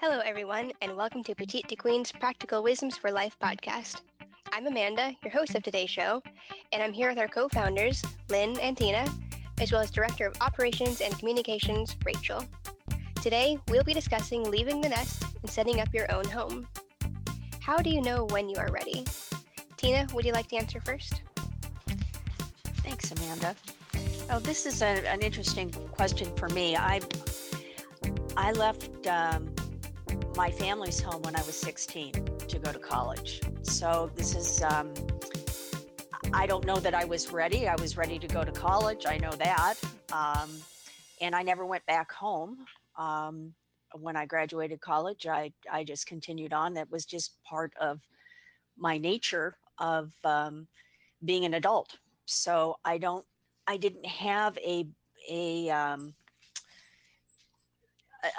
Hello, everyone, and welcome to Petite to Queen's Practical Wisdoms for Life podcast. I'm Amanda, your host of today's show, and I'm here with our co founders, Lynn and Tina, as well as Director of Operations and Communications, Rachel. Today, we'll be discussing leaving the nest and setting up your own home. How do you know when you are ready? Tina, would you like to answer first? Thanks, Amanda. Oh, this is a, an interesting question for me. I I left um, my family's home when I was 16 to go to college. So this is, um, I don't know that I was ready. I was ready to go to college. I know that. Um, and I never went back home. Um, when I graduated college, I, I just continued on. That was just part of my nature of um, being an adult. So I don't, I didn't have a, a, um,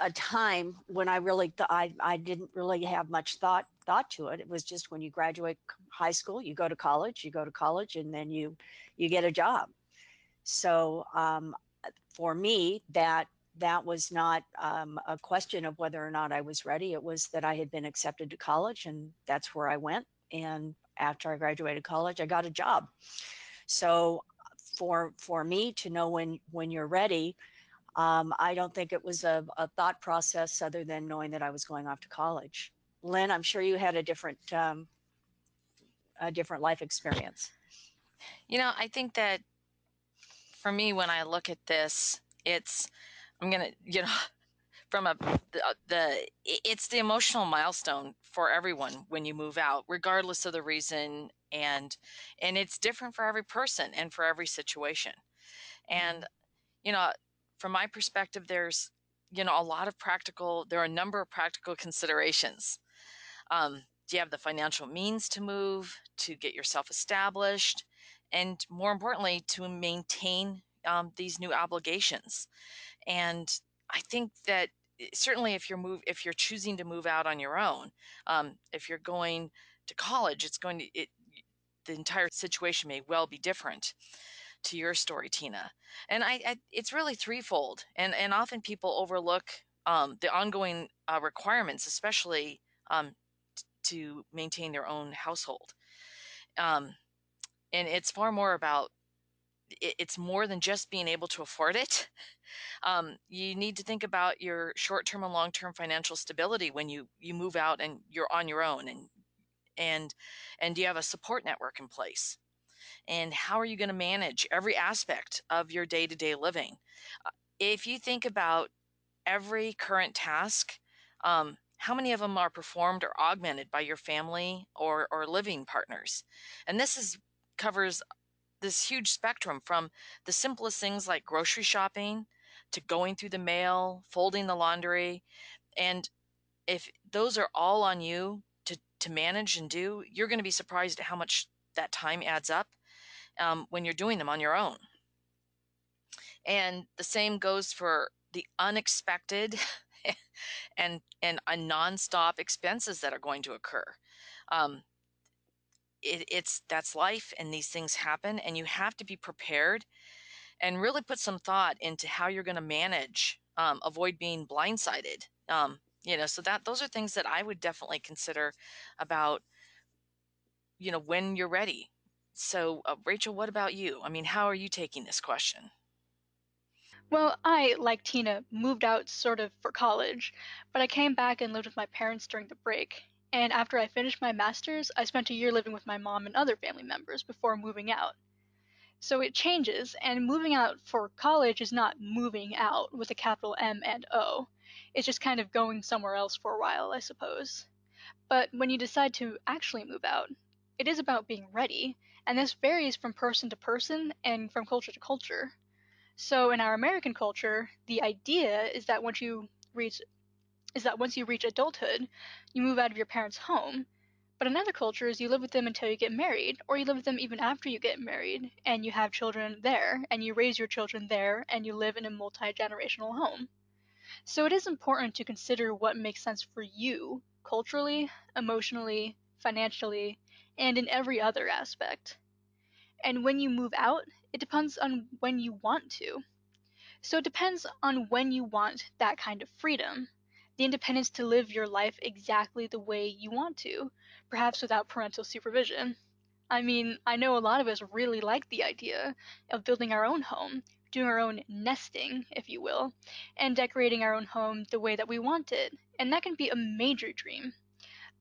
a time when I really th- I I didn't really have much thought thought to it. It was just when you graduate high school, you go to college, you go to college, and then you you get a job. So um, for me, that that was not um, a question of whether or not I was ready. It was that I had been accepted to college, and that's where I went. And after I graduated college, I got a job. So for for me to know when when you're ready um, I don't think it was a, a, thought process other than knowing that I was going off to college. Lynn, I'm sure you had a different um, a different life experience. You know, I think that for me, when I look at this, it's I'm gonna, you know, from a the, the it's the emotional milestone for everyone when you move out, regardless of the reason, and and it's different for every person and for every situation, and you know from my perspective, there's you know a lot of practical. There are a number of practical considerations. Um, do you have the financial means to move, to get yourself established, and more importantly, to maintain um, these new obligations? And I think that eh, certainly if you're move if you're choosing to move out on your own, um, if you're going to college, it's going to it, the entire situation may well be different to your story, Tina. And I, I it's really threefold, and and often people overlook um, the ongoing uh, requirements, especially um, t- to maintain their own household. Um, and it's far more about it, it's more than just being able to afford it. Um, you need to think about your short-term and long-term financial stability when you you move out and you're on your own and and and do you have a support network in place and how are you going to manage every aspect of your day to day living? Uh, if you think about every current task, um, how many of them are performed or augmented by your family or, or living partners? And this is covers this huge spectrum from the simplest things like grocery shopping to going through the mail, folding the laundry. And if those are all on you to, to manage and do, you're going to be surprised at how much that time adds up um, when you're doing them on your own. And the same goes for the unexpected and and a nonstop expenses that are going to occur. Um, it, it's that's life, and these things happen, and you have to be prepared and really put some thought into how you're going to manage, um, avoid being blindsided. Um, you know, so that those are things that I would definitely consider about, you know, when you're ready, so, uh, Rachel, what about you? I mean, how are you taking this question? Well, I, like Tina, moved out sort of for college, but I came back and lived with my parents during the break. And after I finished my master's, I spent a year living with my mom and other family members before moving out. So it changes, and moving out for college is not moving out with a capital M and O. It's just kind of going somewhere else for a while, I suppose. But when you decide to actually move out, it is about being ready, and this varies from person to person and from culture to culture. So in our American culture, the idea is that once you reach is that once you reach adulthood, you move out of your parents' home. But in other cultures, you live with them until you get married, or you live with them even after you get married, and you have children there, and you raise your children there, and you live in a multi generational home. So it is important to consider what makes sense for you, culturally, emotionally, financially, and in every other aspect. And when you move out, it depends on when you want to. So it depends on when you want that kind of freedom. the independence to live your life exactly the way you want to, perhaps without parental supervision. I mean, I know a lot of us really like the idea of building our own home, doing our own nesting, if you will, and decorating our own home the way that we want it, and that can be a major dream.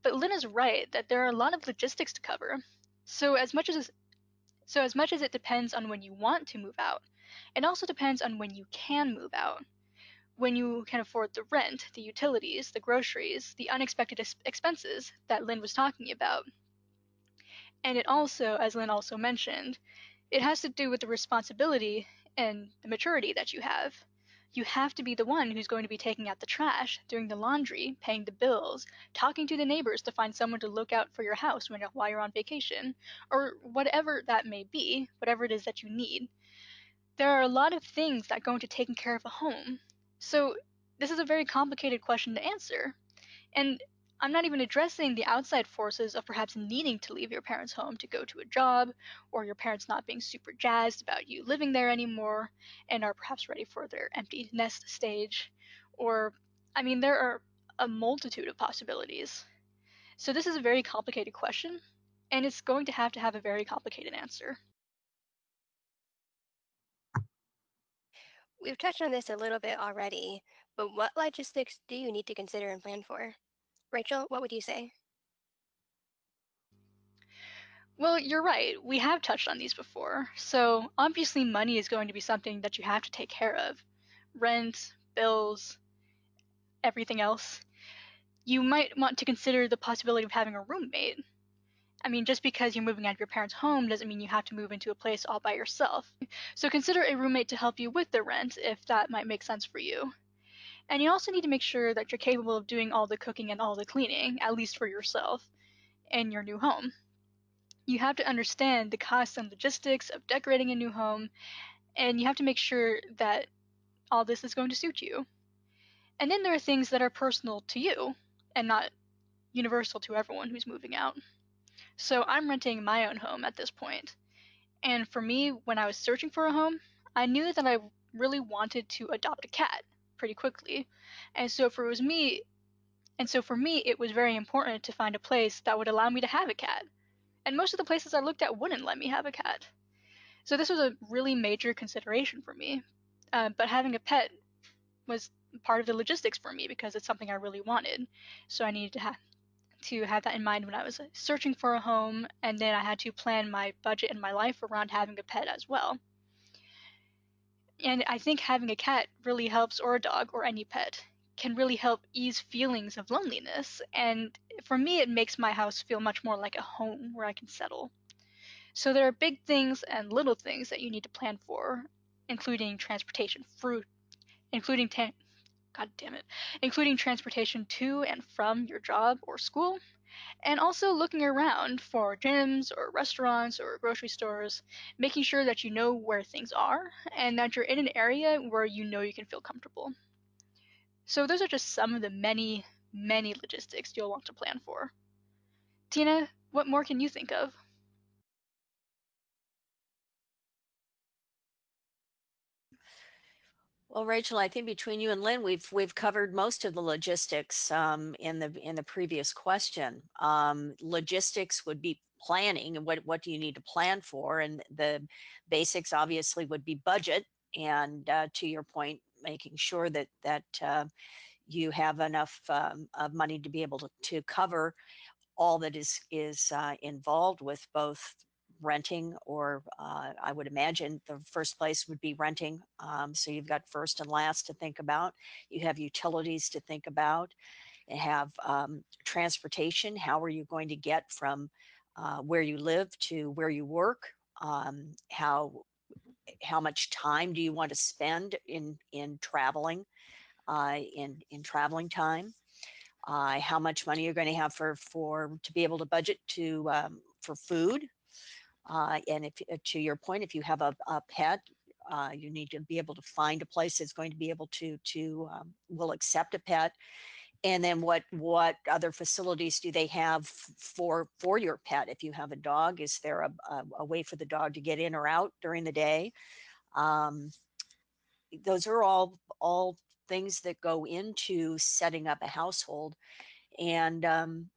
But Lynn is right that there are a lot of logistics to cover. So as much as so as much as it depends on when you want to move out, it also depends on when you can move out. When you can afford the rent, the utilities, the groceries, the unexpected expenses that Lynn was talking about. And it also, as Lynn also mentioned, it has to do with the responsibility and the maturity that you have. You have to be the one who's going to be taking out the trash, doing the laundry, paying the bills, talking to the neighbors to find someone to look out for your house when, while you're on vacation, or whatever that may be, whatever it is that you need. There are a lot of things that go into taking care of a home. So, this is a very complicated question to answer. And I'm not even addressing the outside forces of perhaps needing to leave your parents' home to go to a job, or your parents not being super jazzed about you living there anymore and are perhaps ready for their empty nest stage. Or, I mean, there are a multitude of possibilities. So, this is a very complicated question, and it's going to have to have a very complicated answer. We've touched on this a little bit already, but what logistics do you need to consider and plan for? Rachel, what would you say? Well, you're right. We have touched on these before. So, obviously, money is going to be something that you have to take care of rent, bills, everything else. You might want to consider the possibility of having a roommate. I mean, just because you're moving out of your parents' home doesn't mean you have to move into a place all by yourself. So, consider a roommate to help you with the rent if that might make sense for you. And you also need to make sure that you're capable of doing all the cooking and all the cleaning, at least for yourself, in your new home. You have to understand the costs and logistics of decorating a new home, and you have to make sure that all this is going to suit you. And then there are things that are personal to you and not universal to everyone who's moving out. So I'm renting my own home at this point. And for me, when I was searching for a home, I knew that I really wanted to adopt a cat pretty quickly. And so for it was me and so for me it was very important to find a place that would allow me to have a cat. And most of the places I looked at wouldn't let me have a cat. So this was a really major consideration for me. Uh, but having a pet was part of the logistics for me because it's something I really wanted. So I needed to have to have that in mind when I was searching for a home, and then I had to plan my budget and my life around having a pet as well. And I think having a cat really helps, or a dog, or any pet, can really help ease feelings of loneliness. And for me, it makes my house feel much more like a home where I can settle. So there are big things and little things that you need to plan for, including transportation, fruit, including ta- God damn it, including transportation to and from your job or school, and also looking around for gyms or restaurants or grocery stores, making sure that you know where things are and that you're in an area where you know you can feel comfortable. So, those are just some of the many, many logistics you'll want to plan for. Tina, what more can you think of? Well, Rachel, I think between you and Lynn, we've we've covered most of the logistics um, in the in the previous question. Um, logistics would be planning and what what do you need to plan for, and the basics obviously would be budget, and uh, to your point, making sure that that uh, you have enough um, of money to be able to, to cover all that is is uh, involved with both renting or uh, i would imagine the first place would be renting um, so you've got first and last to think about. You have utilities to think about. You have um, transportation. How are you going to get from uh, where you live to where you work? Um, how how much time do you want to spend in in traveling uh, in in traveling time? Uh, how much money you're going to have for for to be able to budget to um, for food uh, and if, uh, to your point, if you have a, a pet, uh, you need to be able to find a place that's going to be able to to um, will accept a pet. And then what what other facilities do they have for for your pet? If you have a dog, is there a, a, a way for the dog to get in or out during the day? Um, those are all all things that go into setting up a household and um,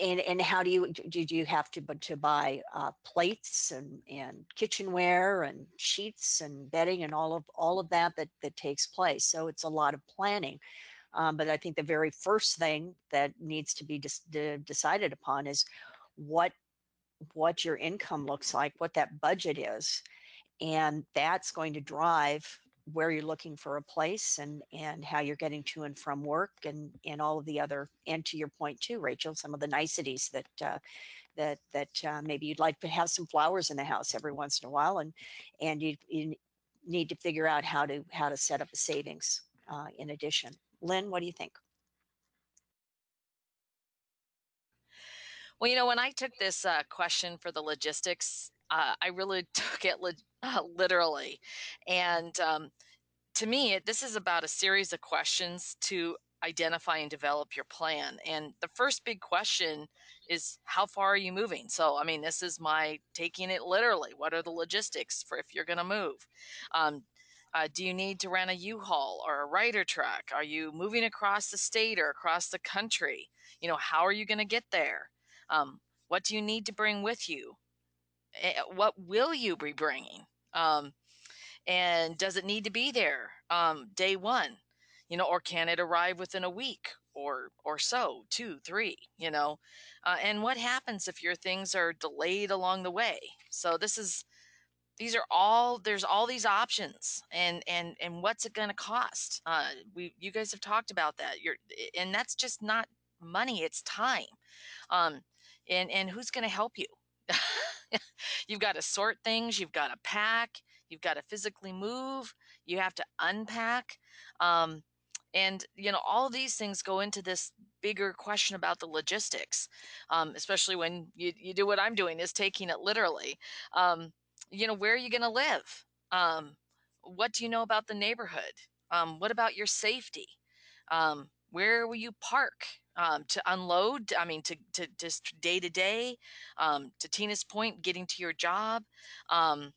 and and how do you did you have to to buy uh, plates and and kitchenware and sheets and bedding and all of all of that that that takes place. So it's a lot of planning. Um, but i think the very first thing that needs to be de- decided upon is what what your income looks like what that budget is. And that's going to drive where you're looking for a place and and how you're getting to and from work and and all of the other and to your point too rachel some of the niceties that uh, that that uh, maybe you'd like to have some flowers in the house every once in a while and and you, you need to figure out how to how to set up a savings uh, in addition. Lynn what do you think? Well you know when i took this uh, question for the logistics uh, i really took it le- uh, literally. And um, to me, it, this is about a series of questions to identify and develop your plan. And the first big question is how far are you moving? So, I mean, this is my taking it literally. What are the logistics for if you're going to move? Um, uh, do you need to rent a U-Haul or a Ryder truck? Are you moving across the state or across the country? You know, how are you going to get there? Um, what do you need to bring with you? Eh, what will you be bringing? Um, and does it need to be there um, day one? You know, or can it arrive within a week or or so, two, three? You know, uh, and what happens if your things are delayed along the way? So this is these are all there's all these options and and and what's it going to cost uh we you guys have talked about that you're and that's just not money it's time um and and who's going to help you you've got to sort things, you've got to pack, you've got to physically move, you have to unpack. Um, and, you know, all these things go into this bigger question about the logistics, um, especially when you, you do what I'm doing is taking it literally. Um, you know, where are you going to live? Um, what do you know about the neighborhood? Um, what about your safety? Where will you park? um, to unload. I mean, to, to just day to day, um, to Tina's point, getting to your job. Um,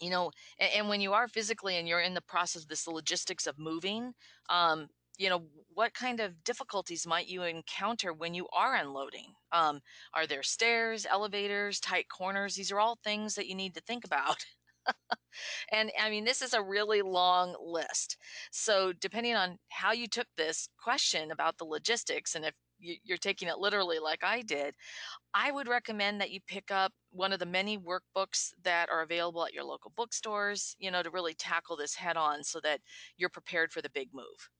you know, and, and, when you are physically and you're in the process of this logistics of moving, um, you know, what kind of difficulties might you encounter when you are unloading? Um, are there stairs, elevators, tight corners? These are all things that you need to think about. and I mean, this is a really long list. So, depending on how you took this question about the logistics, and if you're taking it literally like I did, I would recommend that you pick up one of the many workbooks that are available at your local bookstores, you know, to really tackle this head on so that you're prepared for the big move.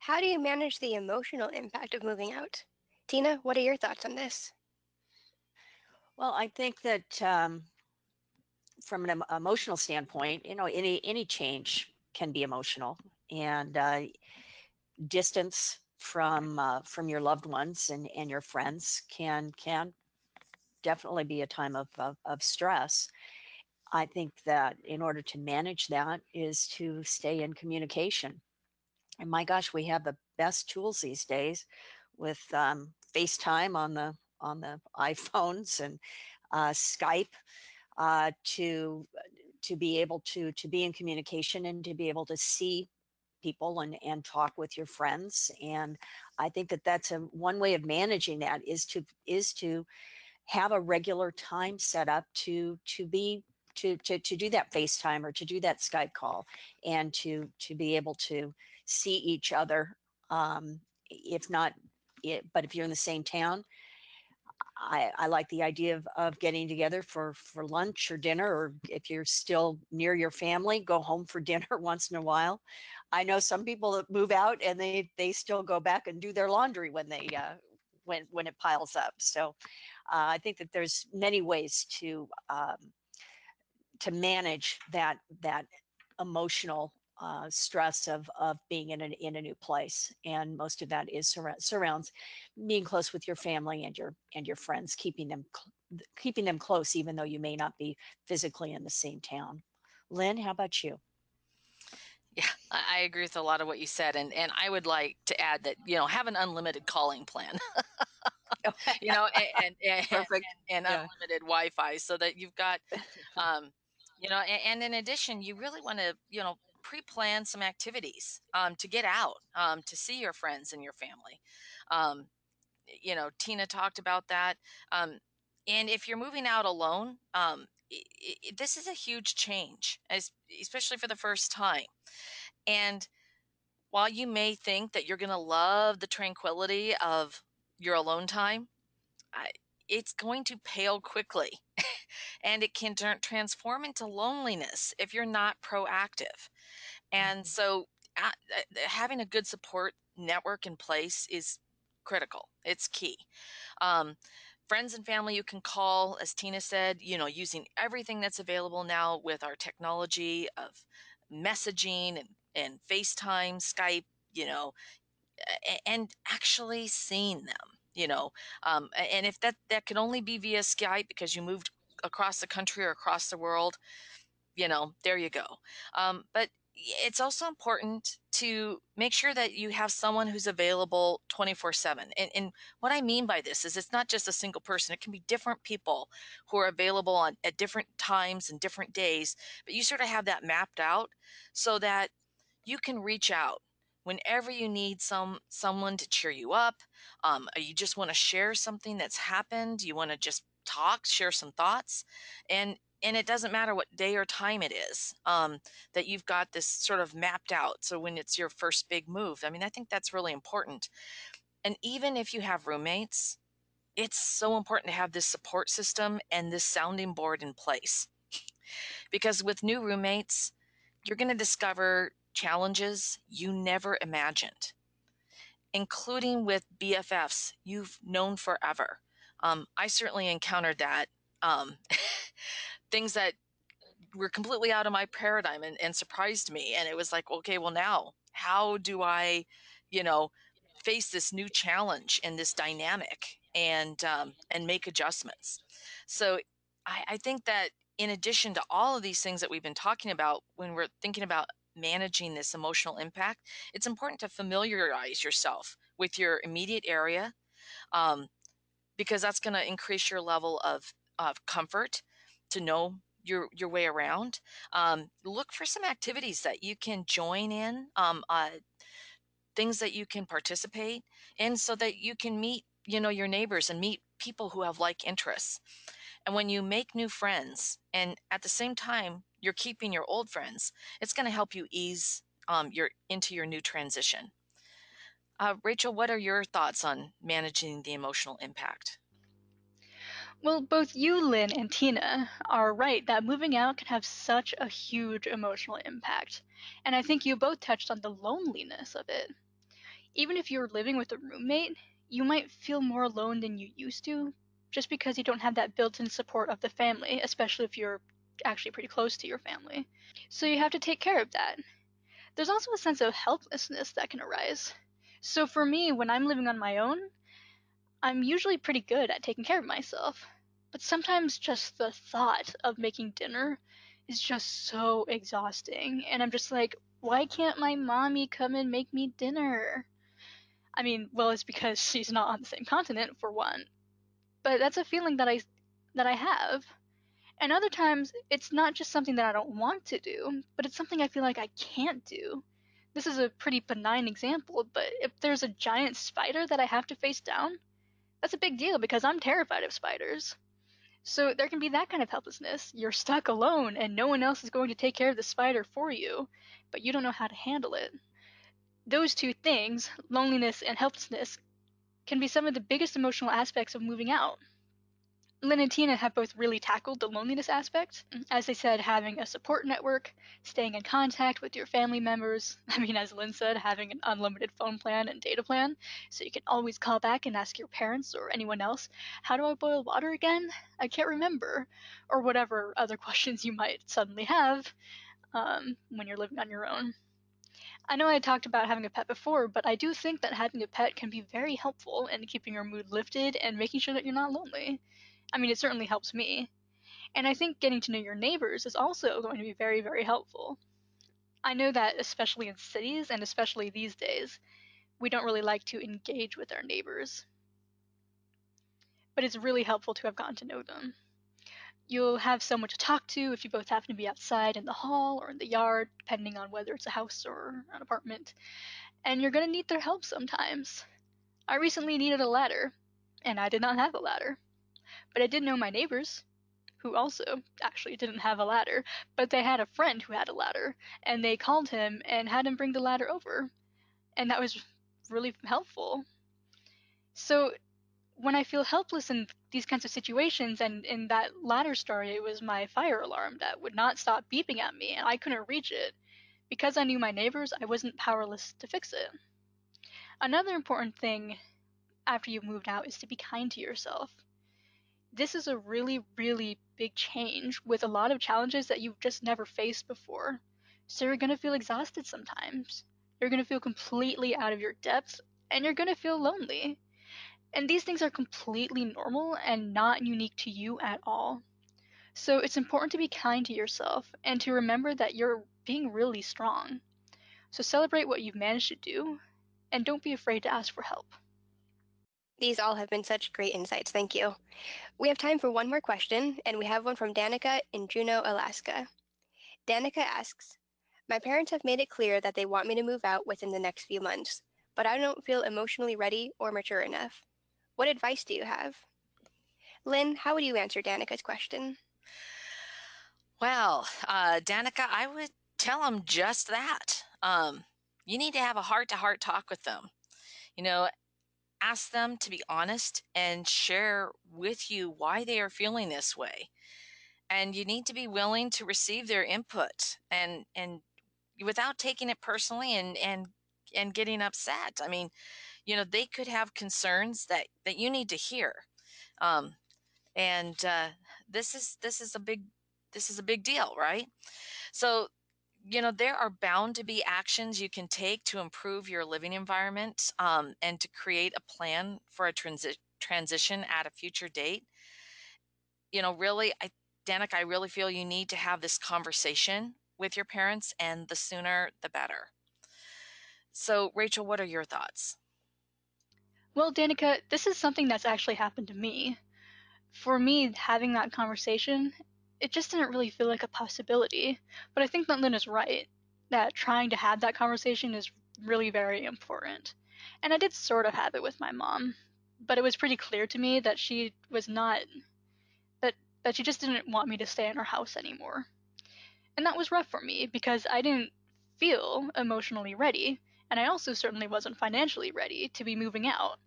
How do you manage the emotional impact of moving out? Tina, what are your thoughts on this? Well, I think that um, from an emotional standpoint, you know, any any change can be emotional, and uh, distance from uh, from your loved ones and and your friends can can definitely be a time of, of, of stress. I think that in order to manage that is to stay in communication. And my gosh, we have the best tools these days with um, FaceTime on the on the iPhones and uh, Skype uh, to to be able to to be in communication and to be able to see people and and talk with your friends and i think that that's a one way of managing that is to is to have a regular time set up to to be to to, to do that facetime or to do that skype call and to to be able to see each other um if not it, but if you're in the same town I, I like the idea of, of getting together for, for lunch or dinner, or if you're still near your family, go home for dinner once in a while. I know some people that move out and they, they still go back and do their laundry when they, uh, when, when it piles up. So uh, I think that there's many ways to, um, to manage that, that emotional uh, stress of of being in a in a new place, and most of that is sur- surrounds being close with your family and your and your friends, keeping them cl- keeping them close, even though you may not be physically in the same town. Lynn, how about you? Yeah, I agree with a lot of what you said, and and I would like to add that you know have an unlimited calling plan. you know, and and, and, and, and yeah. unlimited Wi-Fi, so that you've got um, You know, and, and in addition, you really want to, you know, pre-plan some activities um, to get out, um, to see your friends and your family. Um, you know, Tina talked about that. Um, and if you're moving out alone, um, it, it, this is a huge change, especially for the first time. And while you may think that you're going to love the tranquility of your alone time, I, it's going to pale quickly and it can transform into loneliness if you're not proactive. And mm-hmm. so, uh, having a good support network in place is critical, it's key. Um, friends and family you can call, as Tina said, you know, using everything that's available now with our technology of messaging and, and FaceTime, Skype, you know, and actually seeing them you know um, and if that that can only be via skype because you moved across the country or across the world you know there you go um, but it's also important to make sure that you have someone who's available 24 7 and, and what i mean by this is it's not just a single person it can be different people who are available on at different times and different days but you sort of have that mapped out so that you can reach out whenever you need some someone to cheer you up um, you just want to share something that's happened you want to just talk share some thoughts and and it doesn't matter what day or time it is um, that you've got this sort of mapped out so when it's your first big move i mean i think that's really important and even if you have roommates it's so important to have this support system and this sounding board in place because with new roommates you're going to discover challenges you never imagined, including with BFFs you've known forever. Um, I certainly encountered that. Um, things that were completely out of my paradigm and, and surprised me. And it was like, okay, well, now how do I, you know, face this new challenge and this dynamic and um, and make adjustments? So I, I think that in addition to all of these things that we've been talking about, when we're thinking about managing this emotional impact, it's important to familiarize yourself with your immediate area um, because that's going to increase your level of, of comfort to know your your way around. Um, look for some activities that you can join in, um, uh, things that you can participate in, so that you can meet you know your neighbors and meet people who have like interests. And when you make new friends, and at the same time you're keeping your old friends, it's going to help you ease um, your into your new transition. Uh, Rachel, what are your thoughts on managing the emotional impact? Well, both you, Lynn, and Tina are right that moving out can have such a huge emotional impact. And I think you both touched on the loneliness of it. Even if you're living with a roommate, you might feel more alone than you used to just because you don't have that built in support of the family, especially if you're actually pretty close to your family. So you have to take care of that. There's also a sense of helplessness that can arise. So for me, when I'm living on my own, I'm usually pretty good at taking care of myself. But sometimes just the thought of making dinner is just so exhausting. And I'm just like, why can't my mommy come and make me dinner? I mean, well, it's because she's not on the same continent for one. But that's a feeling that I that I have. And other times, it's not just something that I don't want to do, but it's something I feel like I can't do. This is a pretty benign example, but if there's a giant spider that I have to face down, that's a big deal because I'm terrified of spiders. So there can be that kind of helplessness. You're stuck alone and no one else is going to take care of the spider for you, but you don't know how to handle it. Those two things, loneliness and helplessness, can be some of the biggest emotional aspects of moving out. Lynn and Tina have both really tackled the loneliness aspect. As they said, having a support network, staying in contact with your family members. I mean, as Lynn said, having an unlimited phone plan and data plan, so you can always call back and ask your parents or anyone else, How do I boil water again? I can't remember. Or whatever other questions you might suddenly have um, when you're living on your own. I know I talked about having a pet before, but I do think that having a pet can be very helpful in keeping your mood lifted and making sure that you're not lonely. I mean, it certainly helps me. And I think getting to know your neighbors is also going to be very, very helpful. I know that, especially in cities and especially these days, we don't really like to engage with our neighbors. But it's really helpful to have gotten to know them. You'll have someone to talk to if you both happen to be outside in the hall or in the yard, depending on whether it's a house or an apartment. And you're going to need their help sometimes. I recently needed a ladder, and I did not have a ladder. But I did know my neighbors, who also actually didn't have a ladder, but they had a friend who had a ladder, and they called him and had him bring the ladder over. And that was really helpful. So when I feel helpless in these kinds of situations, and in that ladder story, it was my fire alarm that would not stop beeping at me, and I couldn't reach it. Because I knew my neighbors, I wasn't powerless to fix it. Another important thing after you've moved out is to be kind to yourself. This is a really, really big change with a lot of challenges that you've just never faced before. So you're going to feel exhausted sometimes. You're going to feel completely out of your depth, and you're going to feel lonely. And these things are completely normal and not unique to you at all. So it's important to be kind to yourself and to remember that you're being really strong. So celebrate what you've managed to do and don't be afraid to ask for help. These all have been such great insights. Thank you. We have time for one more question, and we have one from Danica in Juneau, Alaska. Danica asks My parents have made it clear that they want me to move out within the next few months, but I don't feel emotionally ready or mature enough. What advice do you have? Lynn, how would you answer Danica's question? Well, uh, Danica, I would tell them just that. Um, you need to have a heart to heart talk with them. You know, ask them to be honest and share with you why they are feeling this way. And you need to be willing to receive their input and, and without taking it personally and, and, and getting upset. I mean, you know they could have concerns that that you need to hear um, and uh, this is this is a big this is a big deal right so you know there are bound to be actions you can take to improve your living environment um, and to create a plan for a transi- transition at a future date. You know really i danica i really feel you need to have this conversation with your parents and the sooner the better. So rachel what are your thoughts? Well, Danica, this is something that's actually happened to me. For me, having that conversation, it just didn't really feel like a possibility. But I think that Lynn is right, that trying to have that conversation is really very important. And I did sort of have it with my mom, but it was pretty clear to me that she was not that that she just didn't want me to stay in her house anymore. And that was rough for me because I didn't feel emotionally ready, and I also certainly wasn't financially ready to be moving out.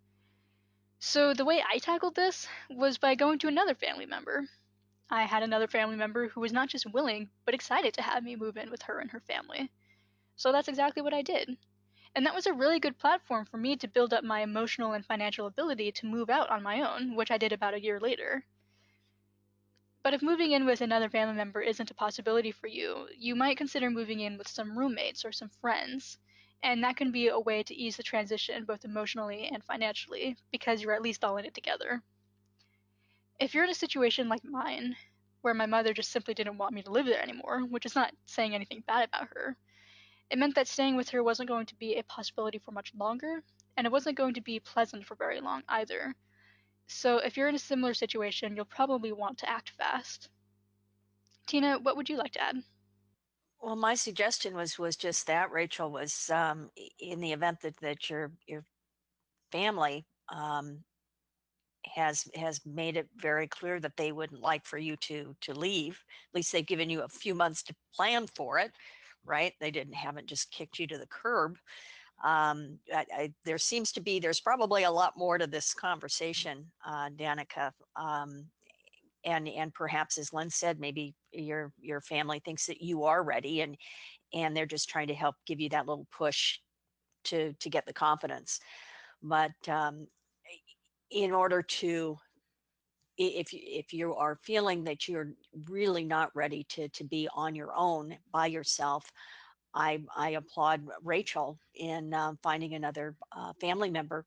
So the way I tackled this was by going to another family member. I had another family member who was not just willing, but excited to have me move in with her and her family. So that's exactly what I did. And that was a really good platform for me to build up my emotional and financial ability to move out on my own, which I did about a year later. But if moving in with another family member isn't a possibility for you, you might consider moving in with some roommates or some friends and that can be a way to ease the transition both emotionally and financially because you're at least all in it together. If you're in a situation like mine, where my mother just simply didn't want me to live there anymore, which is not saying anything bad about her, it meant that staying with her wasn't going to be a possibility for much longer, and it wasn't going to be pleasant for very long either. So if you're in a similar situation, you'll probably want to act fast. Tina, what would you like to add? Well, my suggestion was was just that Rachel was um, in the event that that your your family um, has has made it very clear that they wouldn't like for you to to leave. At least they've given you a few months to plan for it, right? They didn't haven't just kicked you to the curb. Um, I, I, there seems to be there's probably a lot more to this conversation, uh, Danica. Um, and and perhaps as Lynn said, maybe your your family thinks that you are ready and and they're just trying to help give you that little push to to get the confidence. But um, in order to if you, if you are feeling that you're really not ready to to be on your own by yourself, I I applaud Rachel in uh, finding another uh, family member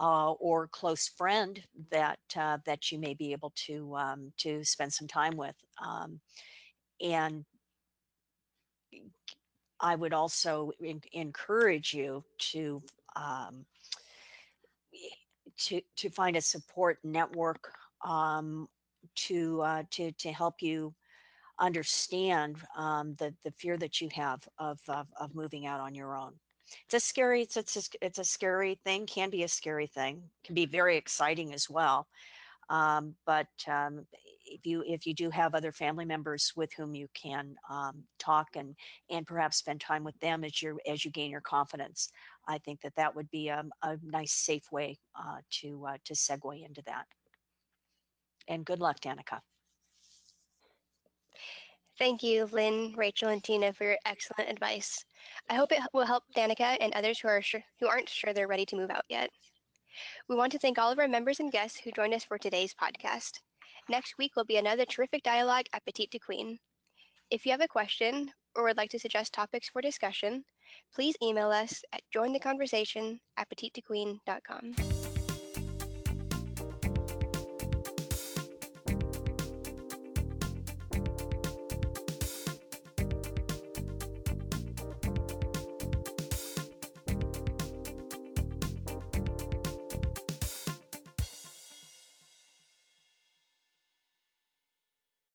uh, or close friend that uh, that you may be able to um, to spend some time with. Um, and I would also in- encourage you to um, to to find a support network um, to uh, to to help you understand um, the the fear that you have of, of of moving out on your own. It's a scary it's it's a, it's a scary thing. Can be a scary thing. Can be very exciting as well. Um, but um, if you if you do have other family members with whom you can um, talk and and perhaps spend time with them as you as you gain your confidence, I think that that would be a, a nice safe way uh, to uh, to segue into that. And good luck, Danica. Thank you, Lynn, Rachel, and Tina, for your excellent advice. I hope it will help Danica and others who are sure, who aren't sure they're ready to move out yet. We want to thank all of our members and guests who joined us for today's podcast. Next week will be another terrific dialogue at Petite to Queen. If you have a question or would like to suggest topics for discussion, please email us at jointheconversation at petitetoqueen.com.